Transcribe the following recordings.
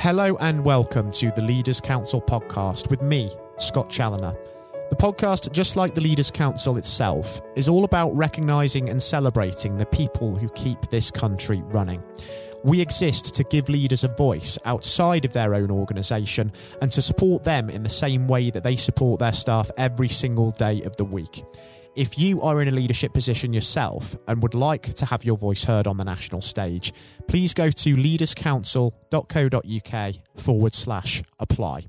Hello and welcome to the Leaders Council podcast with me, Scott Challoner. The podcast, just like the Leaders Council itself, is all about recognising and celebrating the people who keep this country running. We exist to give leaders a voice outside of their own organisation and to support them in the same way that they support their staff every single day of the week. If you are in a leadership position yourself and would like to have your voice heard on the national stage, please go to leaderscouncil.co.uk forward slash apply.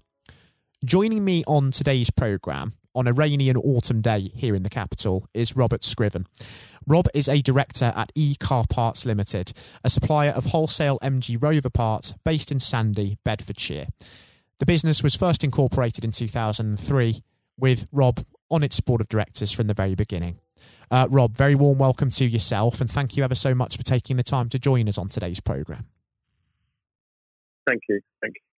Joining me on today's programme on a rainy and autumn day here in the capital is Robert Scriven. Rob is a director at E Car Parts Limited, a supplier of wholesale MG Rover parts based in Sandy, Bedfordshire. The business was first incorporated in 2003 with Rob on its board of directors from the very beginning. Uh, Rob, very warm welcome to yourself, and thank you ever so much for taking the time to join us on today's programme. Thank you. Thank you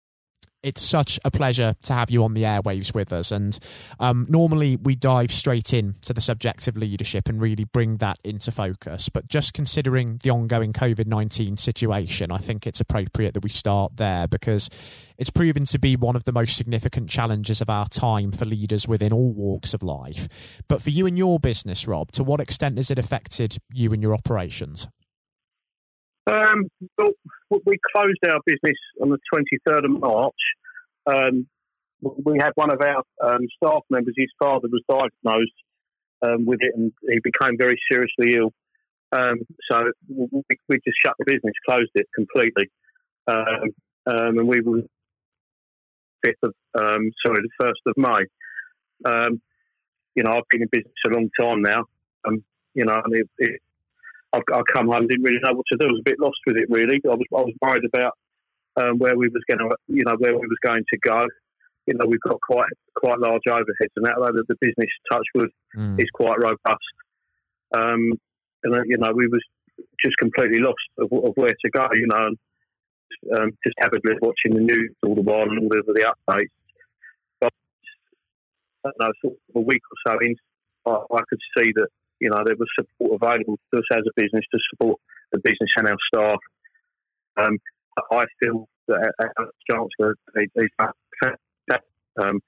it's such a pleasure to have you on the airwaves with us. And um, normally we dive straight in to the subject of leadership and really bring that into focus. But just considering the ongoing COVID 19 situation, I think it's appropriate that we start there because it's proven to be one of the most significant challenges of our time for leaders within all walks of life. But for you and your business, Rob, to what extent has it affected you and your operations? Um, well, we closed our business on the 23rd of March. Um, we had one of our um, staff members, his father was diagnosed um, with it and he became very seriously ill. Um, so we, we, just shut the business, closed it completely. Um, and we were 5th of, sorry, the 1st of May. you know, I've been in business a long time now. you know, and it, it I, I come home didn't really know what to do. I was a bit lost with it really. I was I was worried about um, where we was going to you know where we was going to go. You know we've got quite quite large overheads, and that the, the business Touchwood mm. is quite robust. Um, and uh, you know we was just completely lost of, of where to go. You know, and, um, just avidly watching the news all the while and all the, the updates. But I don't know, sort of a week or so in, I, I could see that you know, there was support available to us as a business to support the business and our staff. Um, I feel that our chancellor, um,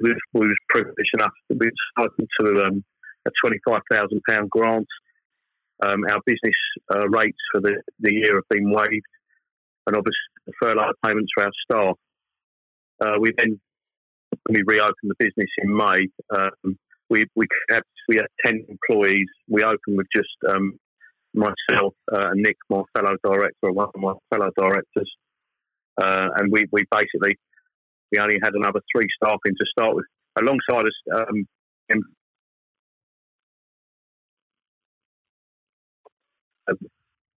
we, we was privileged enough to be entitled to um, a £25,000 grant. Um, our business uh, rates for the, the year have been waived, and obviously the furlough payments for our staff. Uh, we then, we reopened the business in May, um, we we had we had ten employees. We opened with just um, myself uh, and Nick, my fellow director, one of my fellow directors, uh, and we we basically we only had another three staff in to start with. Alongside us, um,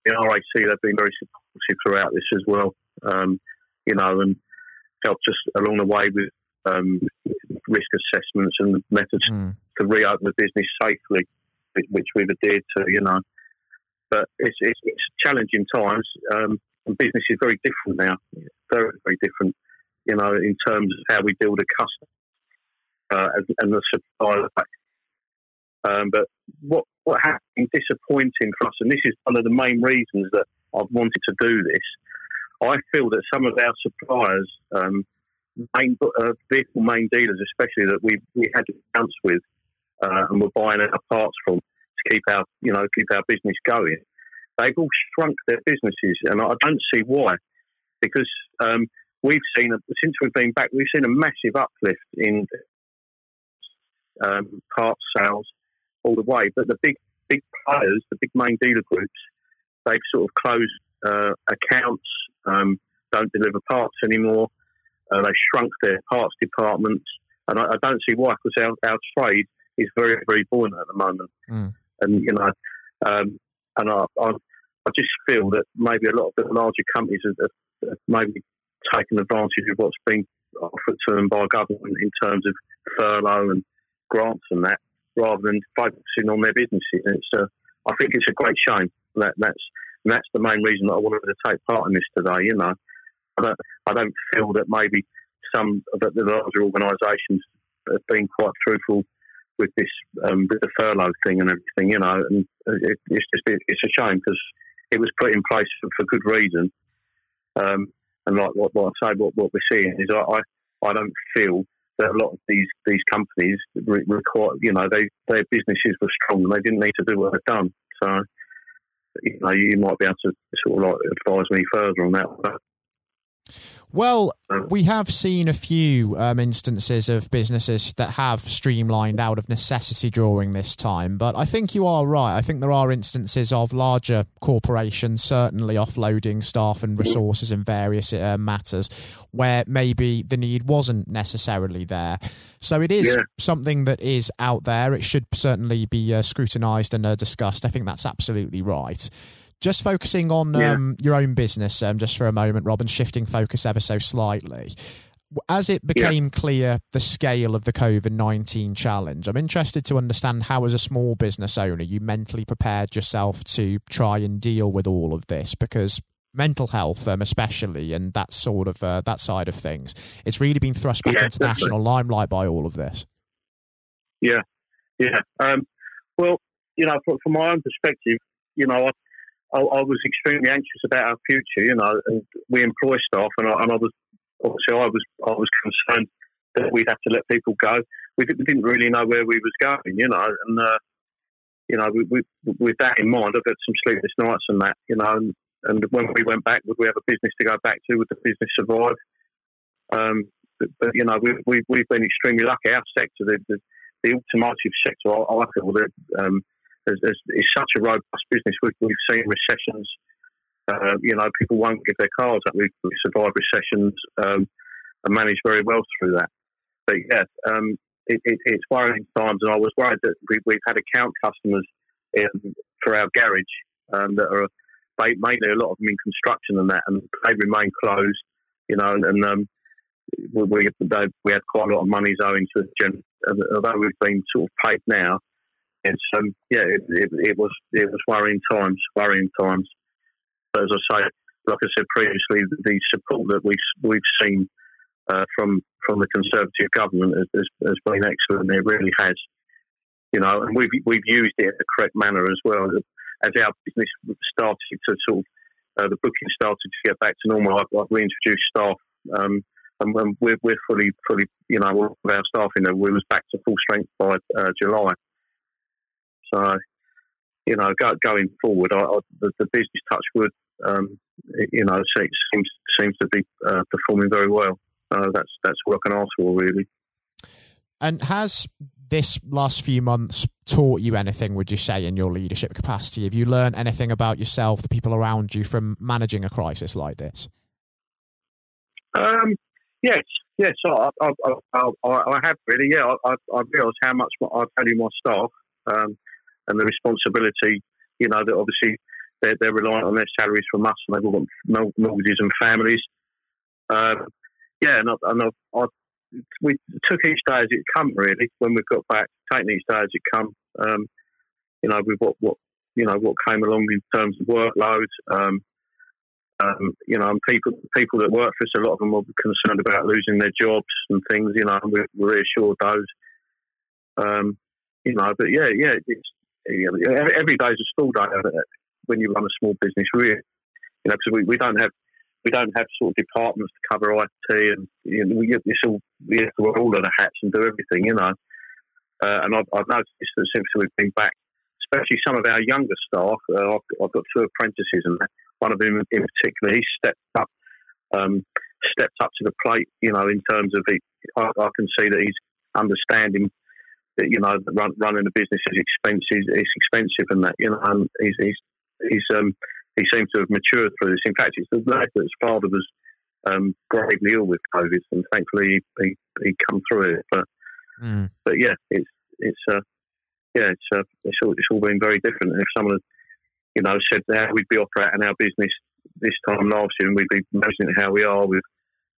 in RAC, they've been very supportive throughout this as well. Um, you know, and helped us along the way with um, risk assessments and methods mm. to reopen the business safely, which we've adhered to, you know. But it's, it's, it's challenging times, um, and business is very different now, very, very different, you know, in terms of how we deal with a customer uh, and, and, the supply. Um, but what what has been disappointing for us, and this is one of the main reasons that I've wanted to do this, I feel that some of our suppliers um, main uh, vehicle main dealers, especially that we we had accounts with uh, and were buying our parts from to keep our you know keep our business going. They've all shrunk their businesses, and I don't see why. Because um, we've seen since we've been back, we've seen a massive uplift in um, parts sales all the way. But the big big players, the big main dealer groups, they've sort of closed uh, accounts, um, don't deliver parts anymore. Uh, they shrunk their parts departments, and I, I don't see why because our, our trade is very very buoyant at the moment. Mm. And you know, um, and I, I, I just feel that maybe a lot of the larger companies have, have maybe taken advantage of what's been offered to them by government in terms of furlough and grants and that, rather than focusing on their businesses. And it's, uh, I think it's a great shame. That that's that's the main reason that I wanted to take part in this today. You know, I don't, I don't feel that maybe some of the larger organisations have been quite truthful with this, um, with the furlough thing and everything, you know, and it, it's just it's a shame because it was put in place for, for good reason. Um, and like what, what I say, what, what we're seeing is I, I, I don't feel that a lot of these these companies re- require, you know, they their businesses were strong and they didn't need to do what they've done. So, you know, you might be able to sort of like advise me further on that. Well, we have seen a few um, instances of businesses that have streamlined out of necessity during this time, but I think you are right. I think there are instances of larger corporations certainly offloading staff and resources in various uh, matters where maybe the need wasn't necessarily there. So it is yeah. something that is out there. It should certainly be uh, scrutinised and uh, discussed. I think that's absolutely right. Just focusing on yeah. um, your own business, um, just for a moment, Robin, shifting focus ever so slightly. As it became yeah. clear the scale of the COVID 19 challenge, I'm interested to understand how, as a small business owner, you mentally prepared yourself to try and deal with all of this because mental health, um, especially, and that sort of uh, that side of things, it's really been thrust back yeah, into national limelight by all of this. Yeah, yeah. Um, well, you know, from, from, my own perspective, you know, I, I, I, was extremely anxious about our future, you know, and we employ staff, and I, and I was obviously I was I was concerned that we'd have to let people go. We didn't really know where we was going, you know, and uh, you know, we, we, with that in mind, I've had some sleepless nights and that, you know, and, and when we went back, would we have a business to go back to? Would the business survive? Um, but, but, you know, we, we, we've been extremely lucky. Our sector, the, the, the automotive sector, I, I feel that um, it's such a robust business. We've, we've seen recessions. Uh, you know, people won't give their cars up. We've, we've survived recessions um, and managed very well through that. But yeah, um, it, it, it's worrying times, and I was worried that we, have had account customers in, for our garage um, that are mainly a lot of them in construction and that, and they remain closed. You know, and, and um, we, we, we had quite a lot of money owing to the gen. Although we've been sort of paid now, it's um, yeah, it, it, it, was it was worrying times, worrying times. But as I say, like I said previously, the support that we've we've seen uh, from from the Conservative government has, has, has, been excellent. It really has, you know, and we've we've used it in the correct manner as well. As our business started to sort of uh, the booking started to get back to normal, I've, I've reintroduced staff. Um, and we're, we're fully, fully, you know, all of our staff, you know, we was back to full strength by uh, July. So, you know, go, going forward, I, I, the, the, business Touchwood, um, you know, seems seems to be uh, performing very well. So that's that's what I can ask for, really. And has this last few months taught you anything? Would you say in your leadership capacity? Have you learned anything about yourself, the people around you, from managing a crisis like this? Um, yes, yes, I, I, I, I, have really. Yeah, I, I realised how much I value my staff. Um, and the responsibility, you know, that obviously they're, they're reliant on their salaries from us and they've all got mortgages and families. Um, yeah, and, I, and I, I, we took each day as it come, really, when we got back, taking each day as it come, um, you know, with what, what, you know, what came along in terms of workload. Um, um, you know, and people people that work for us, a lot of them are concerned about losing their jobs and things. You know, and we, we reassured those. Um, you know, but yeah, yeah, it's every day is a school day when you run a small business. Really, you know, because we, we don't have we don't have sort of departments to cover IT, and you know, we, it's all we have to wear all of the hats and do everything. You know, uh, and I've, I've, noticed that since we've been back, especially some of our younger staff. Uh, I've, I've, got two apprentices, and one of them in particular, he stepped up. Um, stepped up to the plate, you know, in terms of it. I, I can see that he's understanding you know, run, running a business is expensive. It's expensive, and that you know, and he's he's, he's um, he seems to have matured through this. In fact, it's the lad that his father was um, gravely ill with COVID, and thankfully he he, come through it. But mm. but yeah, it's it's uh, yeah, it's uh, it's all it's all been very different. And if someone had, you know said how we'd be operating our business this time last year, and we'd be managing how we are with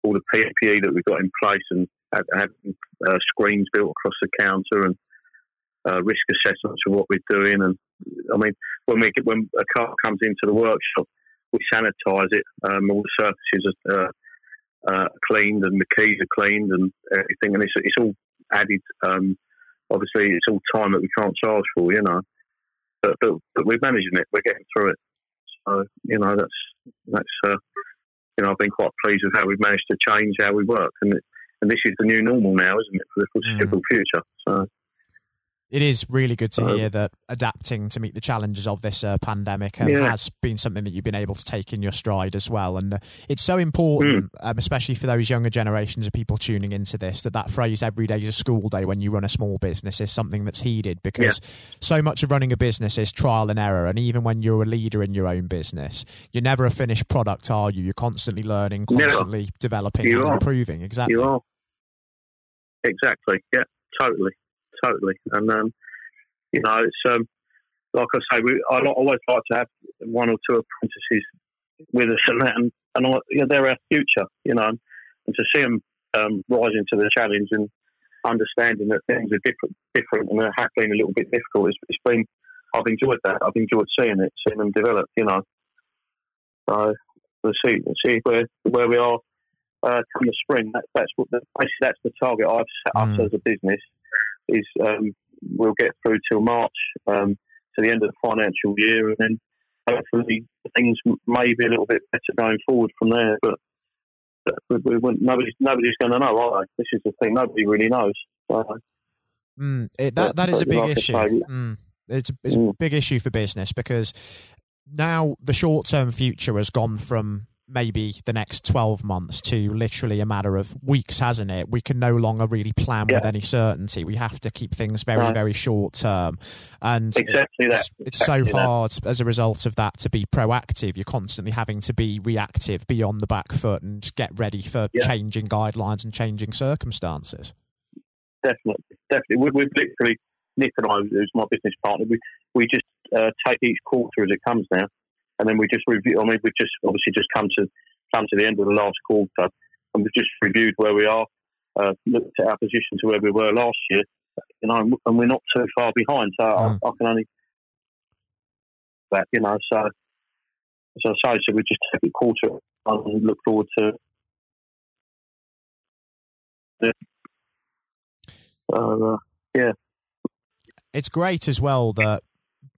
all the PPE that we've got in place and had, had uh, screens built across the counter and uh, risk assessments of what we're doing. And I mean, when we when a car comes into the workshop, we sanitise it. Um, all the surfaces are uh, uh, cleaned and the keys are cleaned and everything. And it's it's all added. Um, obviously, it's all time that we can't charge for, you know. But, but, but we're managing it. We're getting through it. So you know that's that's uh, you know, I've been quite pleased with how we've managed to change how we work, and and this is the new normal now, isn't it, for the foreseeable mm. future? So it is really good to hear that adapting to meet the challenges of this uh, pandemic um, yeah. has been something that you've been able to take in your stride as well. And uh, it's so important, mm. um, especially for those younger generations of people tuning into this, that that phrase "every day is a school day" when you run a small business is something that's heeded because yeah. so much of running a business is trial and error. And even when you're a leader in your own business, you're never a finished product, are you? You're constantly learning, constantly never. developing, you and are. improving. Exactly. You are. Exactly. Yeah. Totally totally. And um, you know, it's um, like I say, we, I always like to have one or two apprentices with us, and that, and, and I, you know, they're our future. You know, and to see them um, rising to the challenge and understanding that things are different, different, and they're been a little bit difficult. It's, it's been, I've enjoyed that. I've enjoyed seeing it, seeing them develop. You know, so we'll see, we'll see where where we are uh, come the spring. That, that's what the, basically that's the target I've set up mm. as a business is um, we'll get through till March um, to the end of the financial year, and then hopefully things may be a little bit better going forward from there. But we, we, nobody's nobody's going to know, are they? This is the thing; nobody really knows. So, mm, it, that that is a big issue. Mm, it's, it's mm. a big issue for business because now the short term future has gone from maybe the next 12 months to literally a matter of weeks, hasn't it? We can no longer really plan yeah. with any certainty. We have to keep things very, right. very short term. And exactly it's, that. it's exactly so hard that. as a result of that to be proactive. You're constantly having to be reactive, be on the back foot, and get ready for yeah. changing guidelines and changing circumstances. Definitely. Definitely. We, we've literally, Nick and I, who's my business partner, we, we just uh, take each quarter as it comes now and then we just review. I mean, we've just obviously just come to come to the end of the last quarter, and we've just reviewed where we are, uh, looked at our position to where we were last year, you know, and we're not too far behind. So mm. I, I, can only that, you know. So as I say, so we just take a quarter and look forward to. Uh, yeah. It's great as well that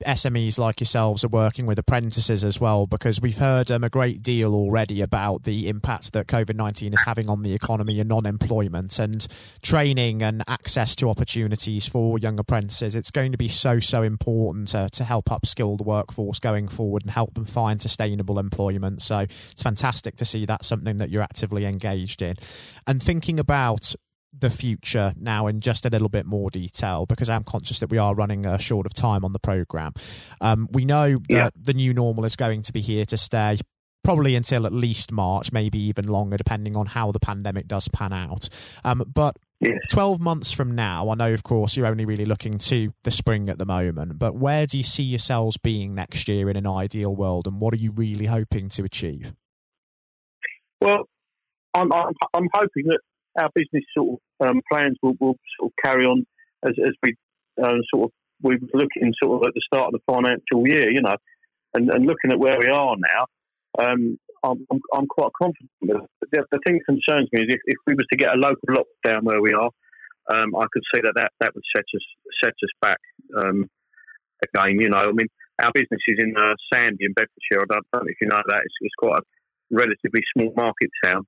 SMEs like yourselves are working with apprentices as well, because we've heard um, a great deal already about the impact that COVID 19 is having on the economy and non employment and training and access to opportunities for young apprentices. It's going to be so, so important to, to help upskill the workforce going forward and help them find sustainable employment. So it's fantastic to see that's something that you're actively engaged in. And thinking about the future now in just a little bit more detail because I'm conscious that we are running uh, short of time on the program. Um, we know that yeah. the new normal is going to be here to stay. Probably until at least March, maybe even longer, depending on how the pandemic does pan out. Um, but Yes. 12 months from now, I know, of course, you're only really looking to the spring at the moment, but where do you see yourselves being next year in an ideal world, and what are you really hoping to achieve? Well, I'm, I'm, I'm hoping that our business sort of um, plans will, will sort of carry on as, as we uh, sort of we were looking sort of at the start of the financial year, you know, and, and looking at where we are now. Um, I'm, I'm, I'm, quite confident. The, the, thing that concerns me is if, if we was to get a local lockdown where we are, um, I could see that, that that would set us set us back um, again. You know, I mean, our business is in uh, Sandy in Bedfordshire. I don't, know if you know that. It's, it's quite a relatively small market town.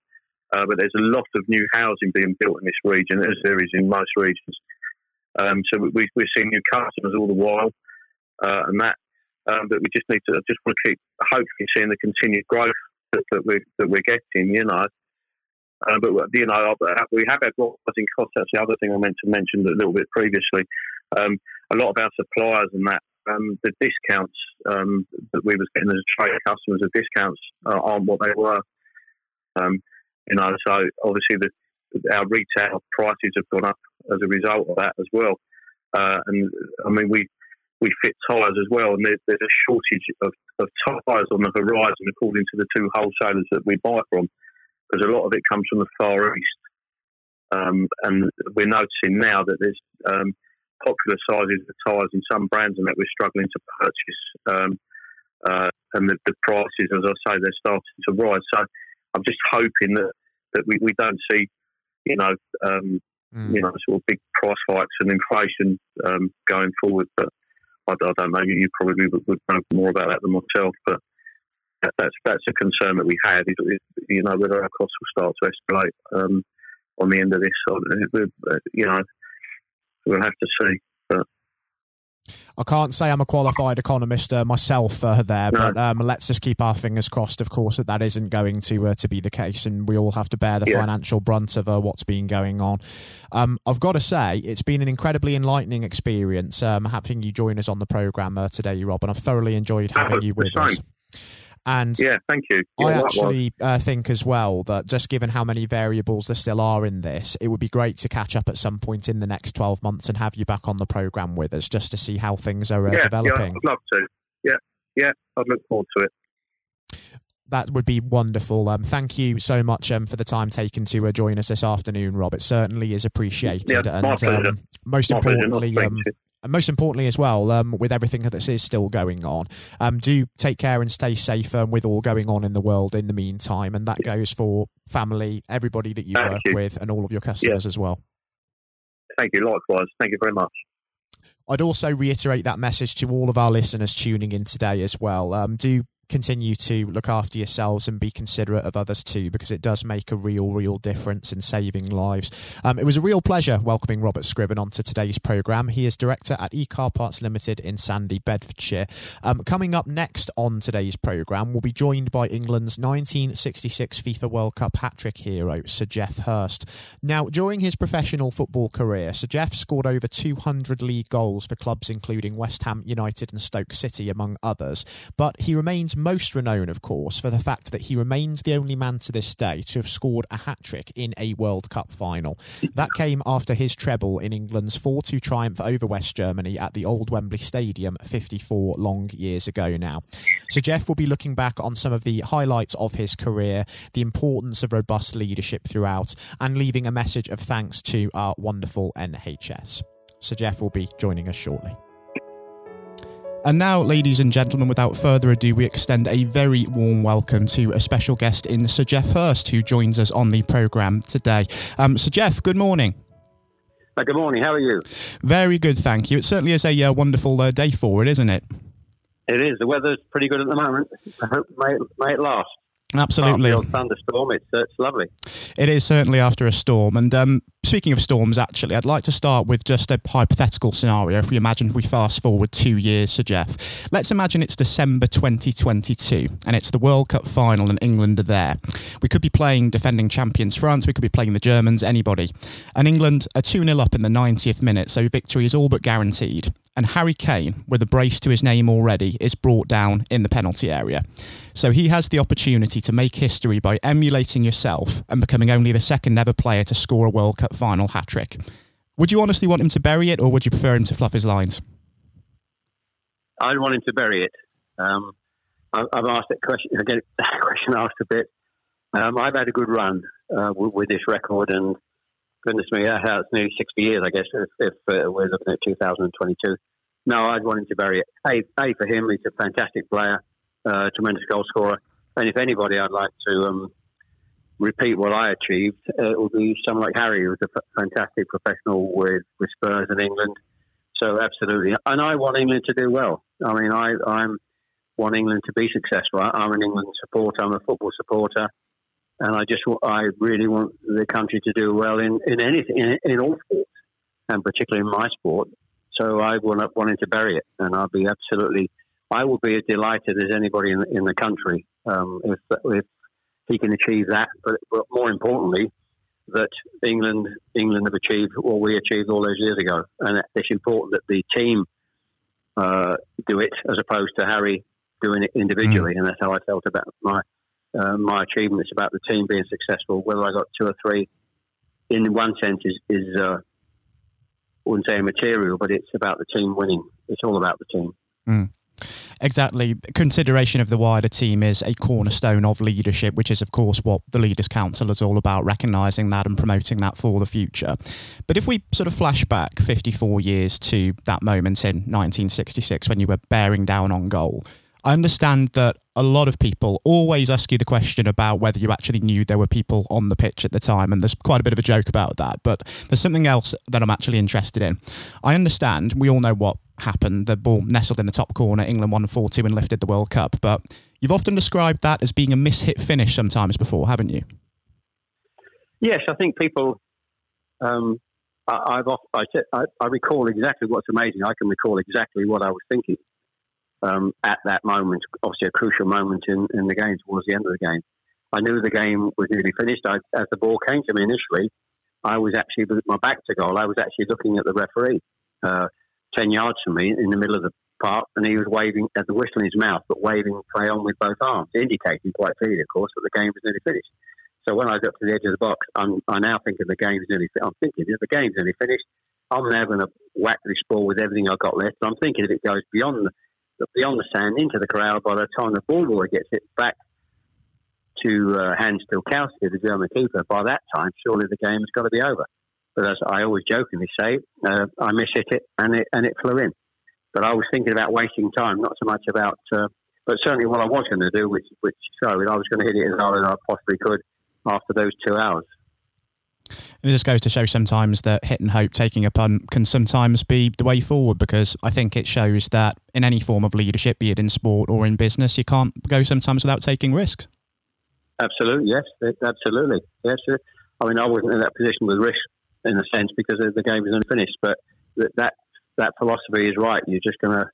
Uh, but there's a lot of new housing being built in this region, as there is in most regions. Um, so we, we're seeing new customers all the while, uh, and that. Um, but we just need to just want to keep hopefully seeing the continued growth that, that we're that we're getting. You know, uh, but you know we have had rising costs. That's the other thing I meant to mention a little bit previously. Um, a lot of our suppliers and that um, the discounts um, that we was getting as trade customers, the discounts uh, aren't what they were. Um, you know, so obviously the, our retail prices have gone up as a result of that as well. Uh, and I mean, we we fit tyres as well, and there, there's a shortage of, of tyres on the horizon, according to the two wholesalers that we buy from, because a lot of it comes from the Far East. Um, and we're noticing now that there's um, popular sizes of tyres in some brands, and that we're struggling to purchase. Um, uh, and the, the, prices, as I say, they're starting to rise. So I'm just hoping that, that we, we don't see, you know, um, mm. you know, sort of big price hikes and inflation um, going forward. But I, I, don't know. You probably would, would, know more about that than myself. But that's that's a concern that we have. Is, you know, whether our costs will start to escalate um, on the end of this. So, uh, you know, we'll have to see. I can't say I'm a qualified economist uh, myself uh, there, no. but um, let's just keep our fingers crossed, of course, that that isn't going to uh, to be the case, and we all have to bear the yeah. financial brunt of uh, what's been going on. Um, I've got to say, it's been an incredibly enlightening experience um, having you join us on the program uh, today, Rob, and I've thoroughly enjoyed having you with us. And yeah, thank you. Yeah, I actually uh, think as well that just given how many variables there still are in this, it would be great to catch up at some point in the next 12 months and have you back on the program with us just to see how things are uh, yeah, developing. Yeah, I'd love to. Yeah, yeah, I'd look forward to it that would be wonderful. Um, thank you so much um, for the time taken to uh, join us this afternoon, Rob. It certainly is appreciated. Yeah, and um, most my importantly, um, and most importantly as well, um, with everything that is still going on, um, do take care and stay safe um, with all going on in the world in the meantime. And that goes for family, everybody that you Thank work you. with, and all of your customers yeah. as well. Thank you. Likewise. Thank you very much. I'd also reiterate that message to all of our listeners tuning in today as well. Um, do continue to look after yourselves and be considerate of others too, because it does make a real, real difference in saving lives. Um, it was a real pleasure welcoming Robert Scriven onto today's programme. He is director at E-Car Parts Limited in Sandy, Bedfordshire. Um, coming up next on today's programme, we'll be joined by England's 1966 FIFA World Cup hat trick hero, Sir Geoff Hurst. Now, during his professional football career, Sir Geoff scored over 200 league goals for clubs including West Ham United and Stoke City, among others, but he remains most renowned, of course, for the fact that he remains the only man to this day to have scored a hat trick in a World Cup final. That came after his treble in England's 4 2 triumph over West Germany at the old Wembley Stadium 54 long years ago now. So, Geoff will be looking back on some of the highlights of his career, the importance of robust leadership throughout, and leaving a message of thanks to our wonderful NHS. So, Geoff will be joining us shortly. And now, ladies and gentlemen, without further ado, we extend a very warm welcome to a special guest in Sir Geoff Hurst, who joins us on the programme today. Um, Sir Geoff, good morning. Uh, good morning. How are you? Very good, thank you. It certainly is a uh, wonderful uh, day for it, isn't it? It is. The weather's pretty good at the moment. I hope may, may it last. Absolutely. Thunderstorm, it's, uh, it's lovely. It is certainly after a storm. And um, speaking of storms, actually, I'd like to start with just a hypothetical scenario. If we imagine if we fast forward two years, Sir Geoff, let's imagine it's December 2022 and it's the World Cup final and England are there. We could be playing defending champions France, we could be playing the Germans, anybody. And England are 2 0 up in the 90th minute, so victory is all but guaranteed. And Harry Kane, with a brace to his name already, is brought down in the penalty area. So he has the opportunity to make history by emulating yourself and becoming only the second ever player to score a World Cup final hat trick. Would you honestly want him to bury it, or would you prefer him to fluff his lines? I'd want him to bury it. Um, I've asked that question. I get that question asked a bit. Um, I've had a good run uh, with, with, this record, and goodness me, that's nearly 60 years, I guess, if, if uh, we're looking at 2022. No, I'd want him to bury it. A, a for him, he's a fantastic player, uh, tremendous goal scorer. And if anybody I'd like to um, repeat what I achieved, uh, it would be someone like Harry, who was a f- fantastic professional with, with Spurs in England. So absolutely, and I want England to do well. I mean, I I'm want England to be successful. I, am an England supporter. I'm a football supporter, and I just I really want the country to do well in in anything in, in all sports, and particularly in my sport. So I want wanting to bury it, and I'll be absolutely. I will be as delighted as anybody in, in the country um, if if he can achieve that. But, but more importantly, that England England have achieved what we achieved all those years ago, and it's important that the team uh, do it as opposed to Harry doing it individually. Mm. And that's how I felt about my uh, my achievement. It's about the team being successful. Whether I got two or three, in one sense, is is uh, I wouldn't say material, but it's about the team winning. It's all about the team. Mm. Exactly. Consideration of the wider team is a cornerstone of leadership, which is, of course, what the Leaders' Council is all about, recognising that and promoting that for the future. But if we sort of flash back 54 years to that moment in 1966 when you were bearing down on goal, I understand that a lot of people always ask you the question about whether you actually knew there were people on the pitch at the time, and there's quite a bit of a joke about that. But there's something else that I'm actually interested in. I understand we all know what happened. The ball nestled in the top corner. England won 4 2 and lifted the World Cup. But you've often described that as being a mishit finish sometimes before, haven't you? Yes, I think people. Um, I, have I, I, I, recall exactly what's amazing. I can recall exactly what I was thinking um, at that moment. Obviously, a crucial moment in, in the game towards the end of the game. I knew the game was nearly finished. I, as the ball came to me initially, I was actually with my back to goal. I was actually looking at the referee, uh, ten yards from me, in the middle of the park, and he was waving at the whistle in his mouth, but waving play on with both arms, indicating quite clearly, of course, that the game was nearly finished. So when I got to the edge of the box, I'm, I now thinking the game's nearly. I'm thinking if the game's nearly finished, I'm now going to whack this ball with everything I've got left. I'm thinking if it goes beyond beyond the sand into the corral by the time the ball boy gets it back to uh, Hans Tilkowski, the German keeper, by that time, surely the game has got to be over. But as I always jokingly say, uh, I mishit it and it and it flew in. But I was thinking about wasting time, not so much about. Uh, but certainly, what I was going to do, which which showed, I was going to hit it as hard as I possibly could after those two hours. It just goes to show sometimes that hit and hope, taking a punt, can sometimes be the way forward because I think it shows that in any form of leadership, be it in sport or in business, you can't go sometimes without taking risks. Absolutely, yes, eh, absolutely, yes. Eh. I mean, I wasn't in that position with risk in a sense because the game was unfinished, but that that philosophy is right. You're just going to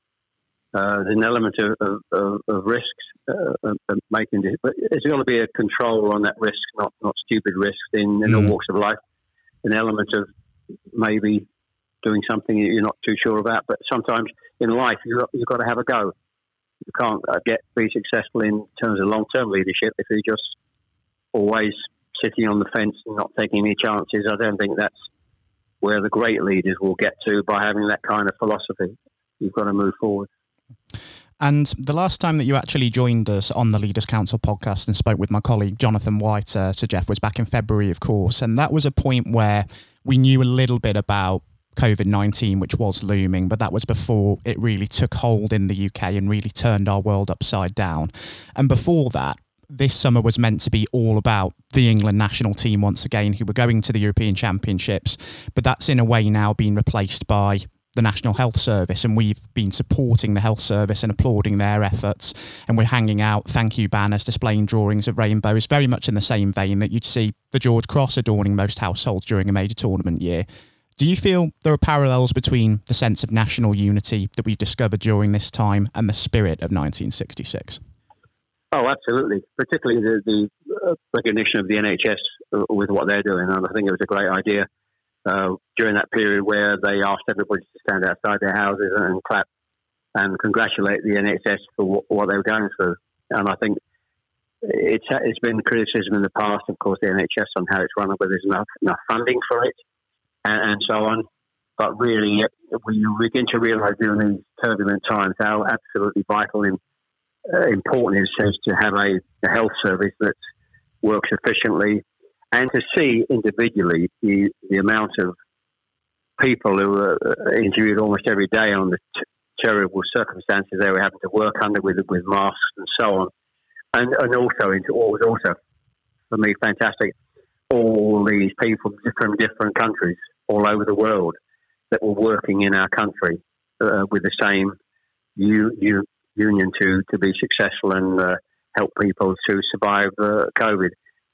there's an element of, of, of, of risks uh, of making it, but there's got to be a control on that risk, not not stupid risks in, in mm. all walks of life. An element of maybe doing something you're not too sure about, but sometimes in life you've got, you've got to have a go. You can't uh, get be successful in terms of long term leadership if you're just always sitting on the fence and not taking any chances. I don't think that's where the great leaders will get to by having that kind of philosophy. You've got to move forward. And the last time that you actually joined us on the Leaders Council podcast and spoke with my colleague Jonathan White, uh, Sir Geoff, was back in February, of course. And that was a point where we knew a little bit about COVID 19, which was looming, but that was before it really took hold in the UK and really turned our world upside down. And before that, this summer was meant to be all about the England national team once again, who were going to the European Championships. But that's in a way now been replaced by the National Health Service, and we've been supporting the health service and applauding their efforts. And we're hanging out thank you banners displaying drawings of rainbows, very much in the same vein that you'd see the George Cross adorning most households during a major tournament year. Do you feel there are parallels between the sense of national unity that we've discovered during this time and the spirit of 1966? Oh, absolutely. Particularly the, the recognition of the NHS with what they're doing. And I think it was a great idea during that period where they asked everybody to stand outside their houses and clap and congratulate the NHS for what, what they were going through. And I think it's it's been criticism in the past, of course, the NHS on how it's run, whether there's enough enough funding for it, and, and so on. But really, we begin to realise during these turbulent times how absolutely vital and uh, important it is to have a, a health service that works efficiently and to see individually the, the amount of people who were uh, interviewed almost every day on the t- terrible circumstances they were having to work under with with masks and so on, and and also into what was also for me fantastic, all these people from different countries all over the world that were working in our country uh, with the same u- u- union to to be successful and uh, help people to survive uh, COVID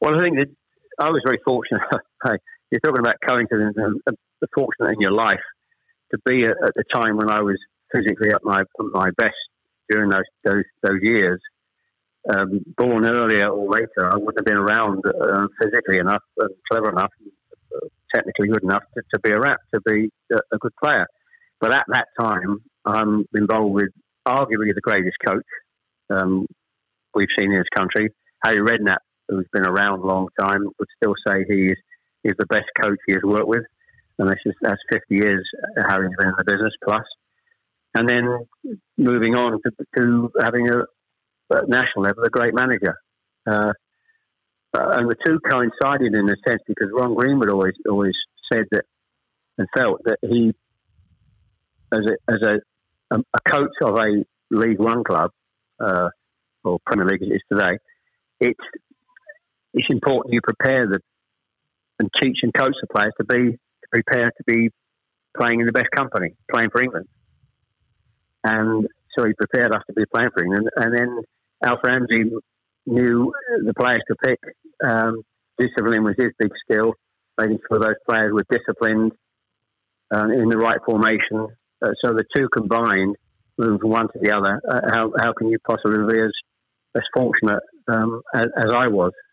Well, I think that I was very fortunate. You're talking about coincidence and the fortunate in your life to be at, at the time when I was physically at my at my best during those those, those years. Um, born earlier or later, I wouldn't have been around uh, physically enough and clever enough, uh, technically good enough to, to be a rap, to be a, a, good player. But at that time, I'm involved with arguably the greatest coach um, we've seen in this country, Harry Redknapp, who's been around a long time, would still say he is, the best coach he has worked with. And this is, that's 50 years Harry's been in the business plus. And then moving on to, to having a, a, national level, a great manager. Uh, uh, and the two coincided in a sense because Ron Greenwood always always said that and felt that he, as a as a, a coach of a League One club uh, or Premier League as it is today, it's it's important you prepare the and teach and coach the players to be to prepare to be playing in the best company, playing for England. And so he prepared us to be playing for England. And then Alf Ramsey knew the players to pick. Um, discipline was his big skill, making sure those players were disciplined uh, in the right formation. Uh, so the two combined, moving from one to the other, uh, how, how can you possibly be as, as fortunate um, as, as I was?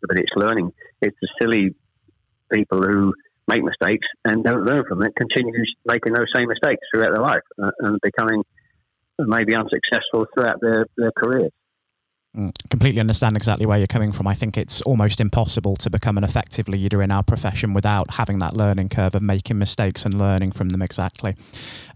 but it's learning. It's the silly people who make mistakes and don't learn from it, continues making those same mistakes throughout their life uh, and becoming maybe unsuccessful throughout their, their careers. Mm, completely understand exactly where you're coming from. I think it's almost impossible to become an effective leader in our profession without having that learning curve of making mistakes and learning from them exactly.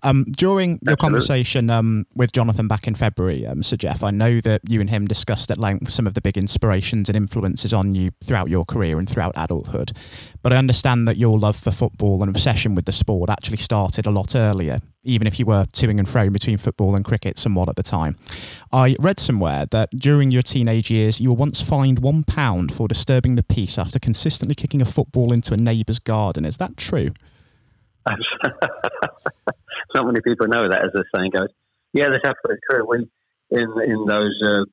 Um, during Absolutely. your conversation um, with Jonathan back in February, um, Sir Geoff, I know that you and him discussed at length some of the big inspirations and influences on you throughout your career and throughout adulthood. But I understand that your love for football and obsession with the sport actually started a lot earlier. Even if you were toing and froing between football and cricket somewhat at the time. I read somewhere that during your teenage years, you were once fined one pound for disturbing the peace after consistently kicking a football into a neighbour's garden. Is that true? Not many people know that, as the saying goes. Yeah, that's absolutely true. We, in in those uh,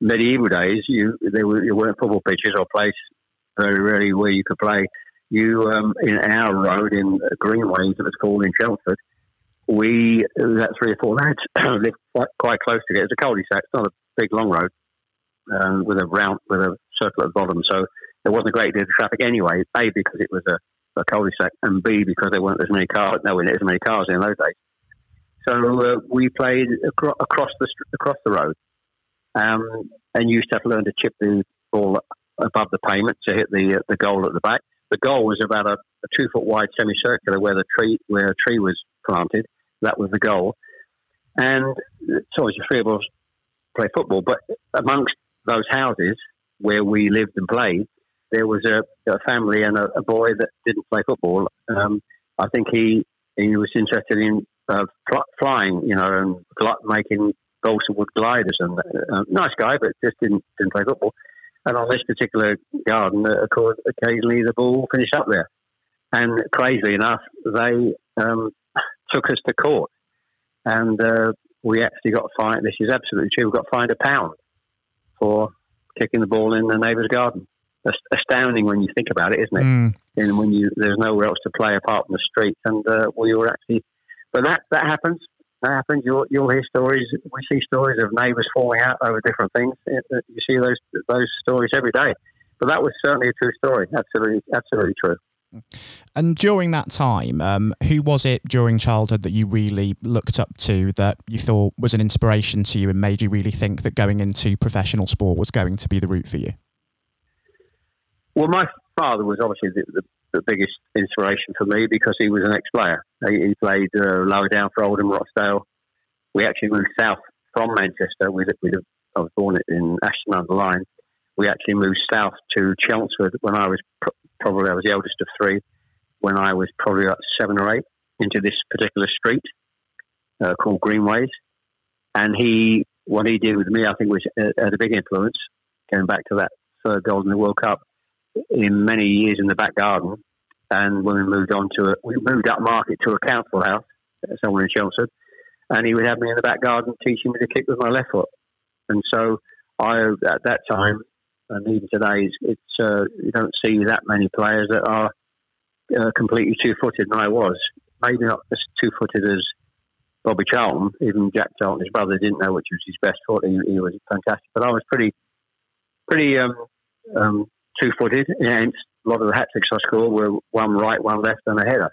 medieval days, you there were, weren't football pitches or place very rarely where you could play. You um, in our road in Greenways, it was called in Chelmsford we that three or four lads lived quite, quite close together. It's a cul-de-sac. It's not a big long road um, with a round with a circle at the bottom. So there wasn't a great deal of traffic anyway. A because it was a, a cul-de-sac, and B because there weren't as many cars. No, there as many cars in those days. So uh, we played acro- across the across the road, um, and used to have to learn to chip the ball above the pavement to hit the uh, the goal at the back. The goal was about a, a two foot wide semicircular where the tree where a tree was planted, that was the goal. And so obviously three of us play football, but amongst those houses where we lived and played, there was a, a family and a, a, boy that didn't play football. Um, I think he he was interested in uh, flying, you know, and making balsa wood gliders. And uh, nice guy, but just didn't didn't play football. And on this particular garden, uh, of course, occasionally the ball finished up there. And crazily enough, they um, took us to court, and uh, we actually got fined. This is absolutely true. We got fined a pound for kicking the ball in the neighbour's garden. That's astounding when you think about it, isn't it? Mm. And when you there's nowhere else to play apart from the street, and uh, we were actually, but that that happens. That happens. You'll you'll hear stories. We see stories of neighbours falling out over different things. You see those those stories every day. But that was certainly a true story. Absolutely, absolutely true. And during that time, um, who was it during childhood that you really looked up to that you thought was an inspiration to you and made you really think that going into professional sport was going to be the route for you? Well, my father was obviously the, the, the biggest inspiration for me because he was an ex-player. He, he played uh, lower down for Oldham Rochdale. We actually moved south from Manchester. we we I was born in Ashton under Lyne we actually moved south to Chelmsford when I was probably I was the eldest of three. When I was probably about seven or eight, into this particular street uh, called Greenways, and he what he did with me, I think, was uh, had a big influence. Going back to that third goal in the World Cup, in many years in the back garden, and when we moved on to it, we moved up market to a council house somewhere in Chelmsford, and he would have me in the back garden teaching me to kick with my left foot. And so I, at that time, and even today, it's uh, you don't see that many players that are uh, completely two-footed. And I was maybe not as two-footed as Bobby Charlton. Even Jack Charlton, his brother, didn't know which was his best foot. He, he was fantastic, but I was pretty, pretty um, um, two-footed. And a lot of the hat tricks I scored were one right, one left, and a header.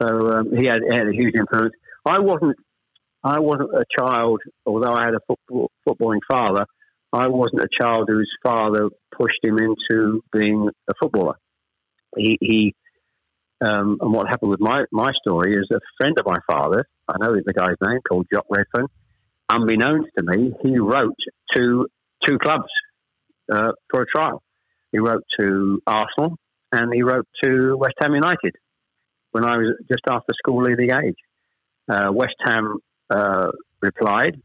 So um, he, had, he had a huge influence. I wasn't. I wasn't a child, although I had a football, footballing father. I wasn't a child whose father pushed him into being a footballer. He, he um, and what happened with my, my story is a friend of my father, I know the guy's name, called Jock Redfern, unbeknownst to me, he wrote to two clubs uh, for a trial. He wrote to Arsenal and he wrote to West Ham United when I was just after school leaving age. Uh, West Ham uh, replied.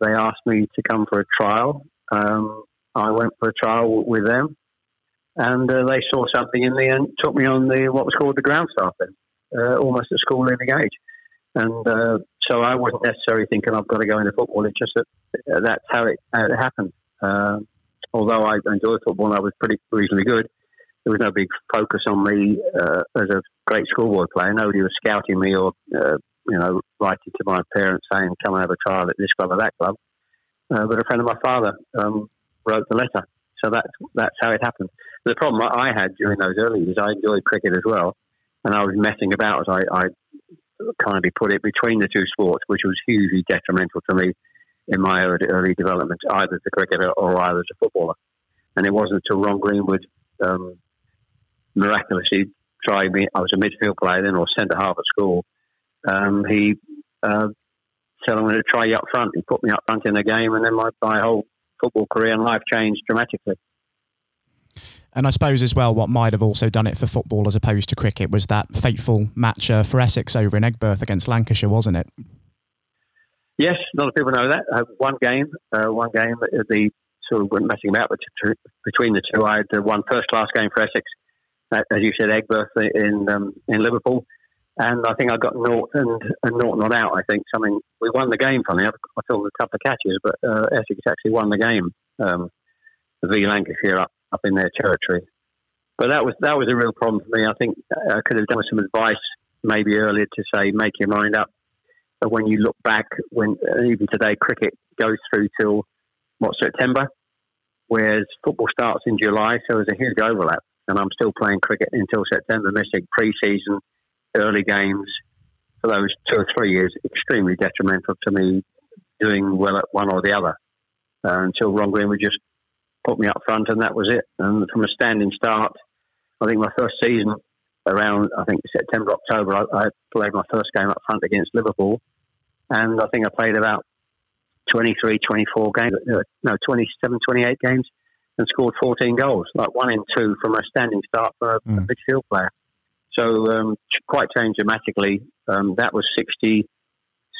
They asked me to come for a trial um, I went for a trial with them, and uh, they saw something in me and took me on the what was called the ground staff then, uh, almost at school leaving age. And uh, so I wasn't necessarily thinking I've got to go into football. It's just that uh, that's how it, how it happened. Uh, although I enjoyed football, I was pretty reasonably good. There was no big focus on me uh, as a great schoolboy player. Nobody was scouting me or you know writing to my parents saying, "Come and have a trial at this club or that club." Uh, but a friend of my father um, wrote the letter. So that's that's how it happened. The problem I had during those early years, I enjoyed cricket as well, and I was messing about, as I, I kindly put it, between the two sports, which was hugely detrimental to me in my early, early development, either as a cricketer or either as a footballer. And it wasn't until Ron Greenwood um, miraculously tried me. I was a midfield player then, or centre half at school. Um, he uh, I'm going to try you up front. He put me up front in the game, and then my, my whole football career and life changed dramatically. And I suppose as well, what might have also done it for football as opposed to cricket was that fateful match uh, for Essex over in Aigburth against Lancashire, wasn't it? Yes, a lot of people know that. Uh, one game, uh, one game, the sort of went messing about between the two. I had uh, one first class game for Essex, uh, as you said, Aigburth in um, in Liverpool, and I think I got naught and, and naught not out. I think something we won the game. Funny, I, I thought a couple of catches, but uh, Essex actually won the game. Um, v Lancashire up up in their territory, but that was that was a real problem for me. I think I could have done with some advice maybe earlier to say make your mind up. But when you look back, when uh, even today cricket goes through till what September, whereas football starts in July, so there's a huge overlap. And I'm still playing cricket until September, missing pre-season, early games for those two or three years. Extremely detrimental to me doing well at one or the other uh, until Ron Greenwood just put me up front, and that was it. And from a standing start, I think my first season around I think September October, I, I played my first game up front against Liverpool, and I think I played about 23, 24 games, uh, no, 27, 28 games, and scored 14 goals, like one in two from a standing start for a, mm. a midfield player. So um, quite changed dramatically. Um, that was 60,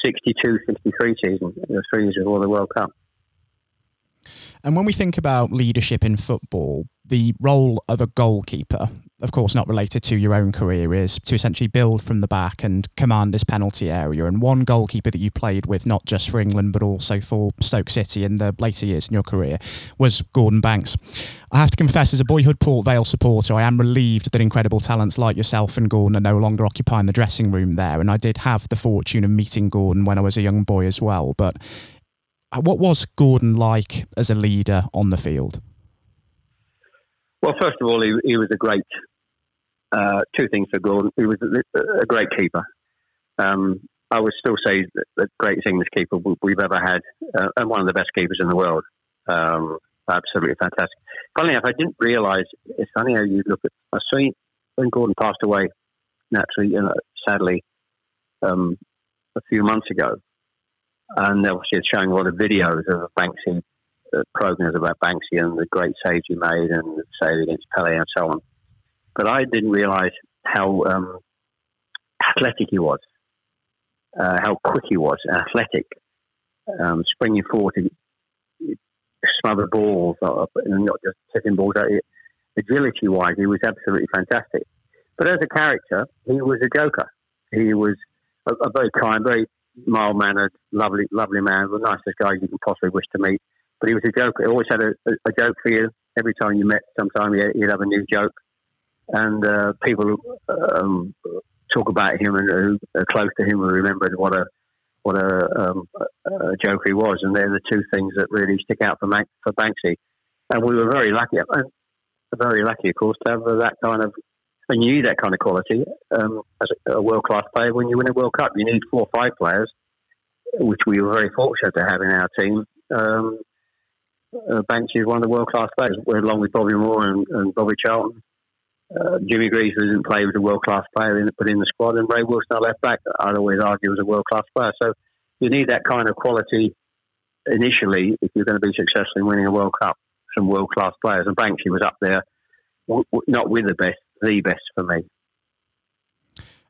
62, 63 season, the three years before the World Cup. And when we think about leadership in football, the role of a goalkeeper, of course, not related to your own career, is to essentially build from the back and command this penalty area. And one goalkeeper that you played with, not just for England, but also for Stoke City in the later years in your career, was Gordon Banks. I have to confess, as a boyhood Port Vale supporter, I am relieved that incredible talents like yourself and Gordon are no longer occupying the dressing room there. And I did have the fortune of meeting Gordon when I was a young boy as well. But uh, what was Gordon like as a leader on the field? Well, first of all, he, he was a great. Uh, two things for Gordon. He was a, a great keeper. Um, I would still say the, greatest English keeper we've ever had, uh, and one of the best keepers in the world. Um, absolutely fantastic. Funny enough, I didn't realise. It's funny how you look at. I see when Gordon passed away, naturally, you know, sadly, um, a few months ago, and obviously it's showing a lot of videos of Banksy programs about Banksy and the great saves he made and the save against Pele and so on. But I didn't realise how um, athletic he was, uh, how quick he was, athletic, um, springing forward to smother balls, uh, and not just taking balls out. Agility wise, he was absolutely fantastic. But as a character, he was a joker. He was a, a very kind, very mild mannered, lovely, lovely man, the nicest guy you can possibly wish to meet. But he was a joke. He always had a, a, joke for you. Every time you met, sometime he'd have a new joke. And uh, people um, talk about him and who are close to him and remember what a what a, um, a joke he was. And they're the two things that really stick out for, Mac, for Banksy. And we were very lucky, very lucky, of course, to have that kind of and you need that kind of quality um, as a, a world class player when you win a World Cup. You need four or five players, which we were very fortunate to have in our team. Um, uh, Banksy is one of the world class players, along with Bobby Moore and, and Bobby Charlton. Uh, Jimmy Greaves didn't play was a world class player in, put in the squad, and Ray Wilson, our left back, I'd always argue was a world class player. So you need that kind of quality initially if you're going to be successful in winning a World Cup. Some world class players, and Banksy was up there, not with the best, the best for me.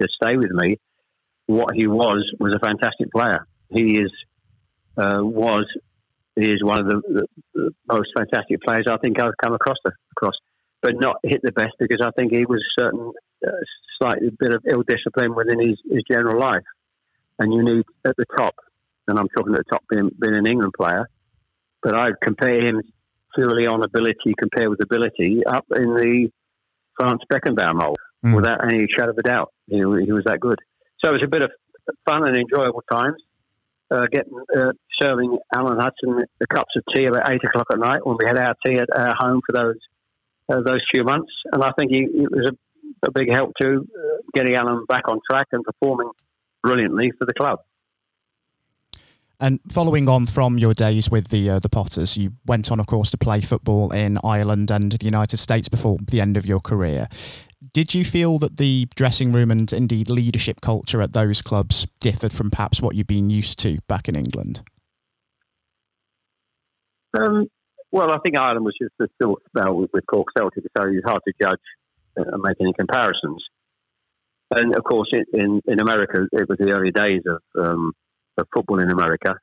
to stay with me. What he was was a fantastic player. He is uh, was is one of the, the, most fantastic players I think I've come across. Across, but not hit the best because I think he was a certain uh, slightly bit of ill discipline within his, his general life. And you need at the top, and I'm talking at the top being, being an England player, but I'd compare him purely on ability compared with ability up in the Franz Beckenbauer mold mm. without any shadow of a doubt. He, he, was that good. So it was a bit of fun and enjoyable times. Uh, getting uh, serving Alan Hudson the cups of tea about eight o'clock at night when we had our tea at our home for those uh, those few months, and I think he, it was a, a, big help to uh, getting Alan back on track and performing brilliantly for the club. And following on from your days with the uh, the Potters, you went on, of course, to play football in Ireland and the United States before the end of your career. Did you feel that the dressing room and indeed leadership culture at those clubs differed from perhaps what you've been used to back in England? Um, well, I think Ireland was just a short spell with, with Cork Celtic, so it's hard to judge and make any comparisons. And of course, in in America, it was the early days of um, of football in America.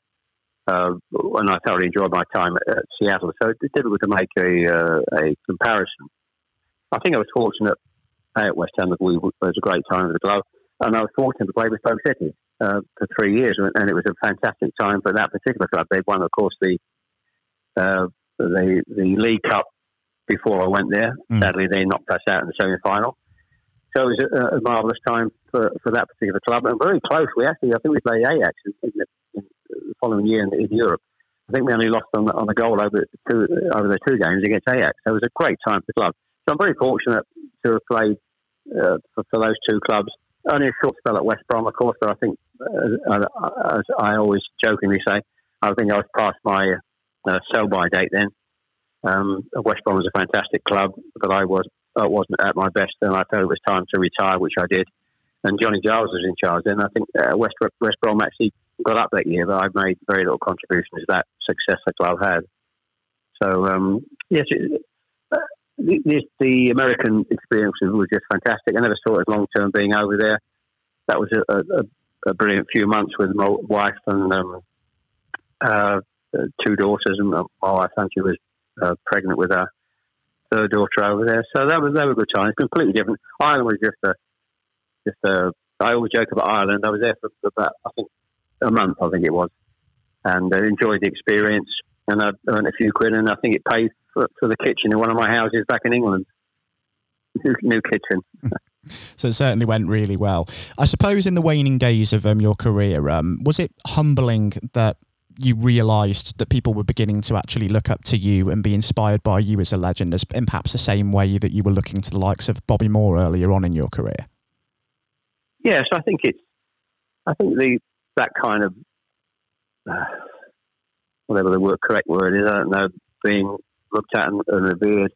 Uh, and I thoroughly enjoyed my time at, at Seattle. So it's difficult to make a, uh, a comparison. I think I was fortunate at West Ham. that We, it was a great time with the club. And I was fortunate to play with Stoke City uh, for three years. And it was a fantastic time for that particular club. They won, of course, the, uh, the, the League Cup before I went there. Mm. Sadly, they knocked us out in the semi final. So it was a, a marvellous time for, for that particular club, and very close. We actually, I think we played Ajax in, the, in the, following year in, in, Europe. I think we only lost on, on a goal over two over the two games against Ajax. So it was a great time for the club. So I'm very fortunate to have played uh, for, for, those two clubs. Only a short spell at West Brom, of course, but I think, uh, uh as I always jokingly say, I think I was past my uh, sell-by date then. Um, West Brom was a fantastic club, but I was I wasn't at my best, and I thought it was time to retire, which I did. And Johnny Giles was in charge then. I think uh, West West Brom actually got up that year, but I made very little contribution to that success the club had. So um, yes, it, uh, the, the, American experience was just fantastic. I never saw it as long term being over there. That was a, a, a, brilliant few months with my wife and um, uh, two daughters, and my wife, she was uh, pregnant with her third daughter over there. So that was that was a good time. It's completely different. Ireland was just a just a. I always joke about Ireland. I was there for about I think a month. I think it was, and I enjoyed the experience. And I earned a few quid, and I think it paid for, for the kitchen in one of my houses back in England. New, new kitchen. so it certainly went really well. I suppose in the waning days of um, your career, um, was it humbling that you realised that people were beginning to actually look up to you and be inspired by you as a legend, as in perhaps the same way that you were looking to the likes of Bobby Moore earlier on in your career? Yes, I think it's. I think the that kind of uh, whatever the word correct word is, I don't know, being looked at and, and revered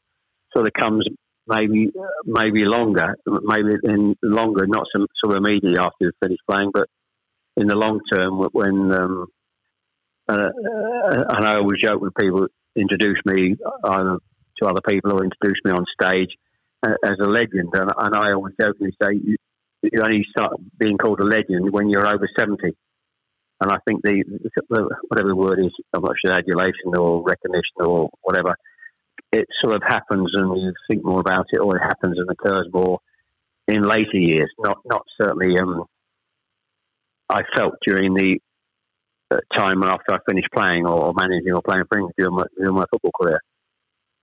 sort of comes maybe maybe longer, maybe in longer, not some sort of immediately after you finish playing, but in the long term when um, uh, and I always joke when people introduce me either to other people or introduce me on stage uh, as a legend. And, and I always jokingly say, you, you, only start being called a legend when you're over 70. And I think the, the whatever the word is, I'm not sure adulation or recognition or whatever, it sort of happens and you think more about it, or it happens and occurs more in later years. Not not certainly. Um, I felt during the Uh, time after I finished playing or managing or playing for England during my, football career.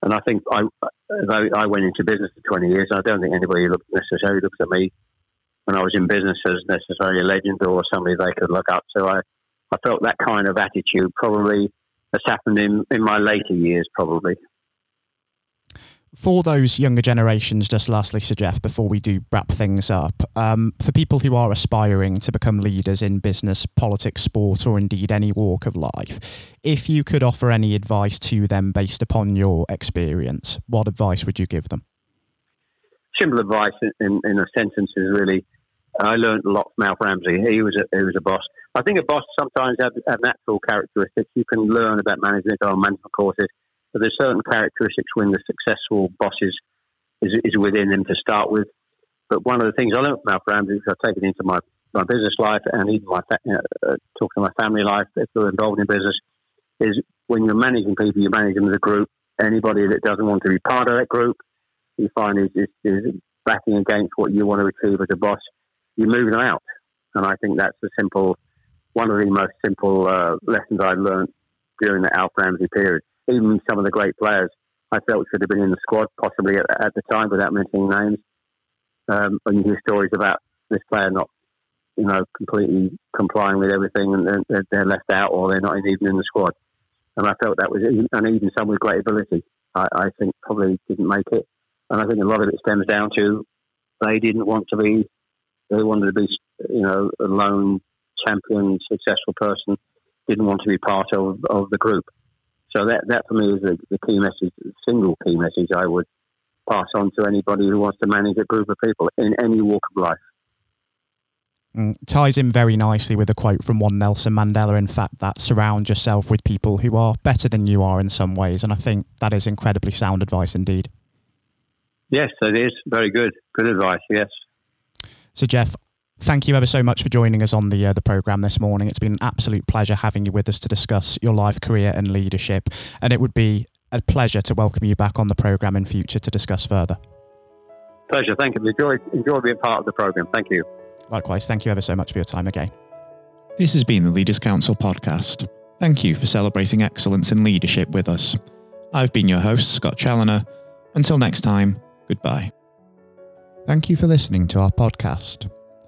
And I think I, I went into business for 20 years. I don't think anybody look, necessarily looks at me when I was in business as necessarily a legend or somebody they could look up to. I, I felt that kind of attitude probably has happened in, in my later years, probably for those younger generations, just lastly, Sir Geoff, before we do wrap things up, um, for people who are aspiring to become leaders in business, politics, sport, or indeed any walk of life, if you could offer any advice to them based upon your experience, what advice would you give them? Simple advice in, in a sentence is really I learned a lot from Alf Ramsey. He was a, he was a boss. I think a boss sometimes has, have natural characteristics. You can learn about management on management courses but there's certain characteristics when the successful bosses is, is within them to start with. But one of the things I learned from Alf Ramsey, which I've taken into my, my business life and even my uh, uh, talking to my family life, if they're involved in business, is when you're managing people, you manage them as a group. Anybody that doesn't want to be part of that group, you find is, is, is backing against what you want to achieve as a boss, you move them out. And I think that's a simple, one of the most simple uh, lessons I learned during the Alf Ramsey period even some of the great players I felt should have been in the squad, possibly at, at the time, without mentioning names. Um, when you hear stories about this player not, you know, completely complying with everything and they're, they're left out or they're not even in the squad. And I felt that was, and even some with great ability, I, I think probably didn't make it. And I think a lot of it stems down to they didn't want to be, they wanted to be, you know, a lone champion, successful person, didn't want to be part of, of the group. So that, that for me is the, the key message, the single key message I would pass on to anybody who wants to manage a group of people in any walk of life. Mm, ties in very nicely with a quote from one Nelson Mandela, in fact, that surround yourself with people who are better than you are in some ways. And I think that is incredibly sound advice indeed. Yes, it is. Very good. Good advice, yes. So, Geoff, Thank you ever so much for joining us on the uh, the program this morning. It's been an absolute pleasure having you with us to discuss your life, career, and leadership. And it would be a pleasure to welcome you back on the program in future to discuss further. Pleasure. Thank you. Enjoy enjoy being part of the program. Thank you. Likewise. Thank you ever so much for your time again. This has been the Leaders Council podcast. Thank you for celebrating excellence in leadership with us. I've been your host, Scott Challoner. Until next time, goodbye. Thank you for listening to our podcast.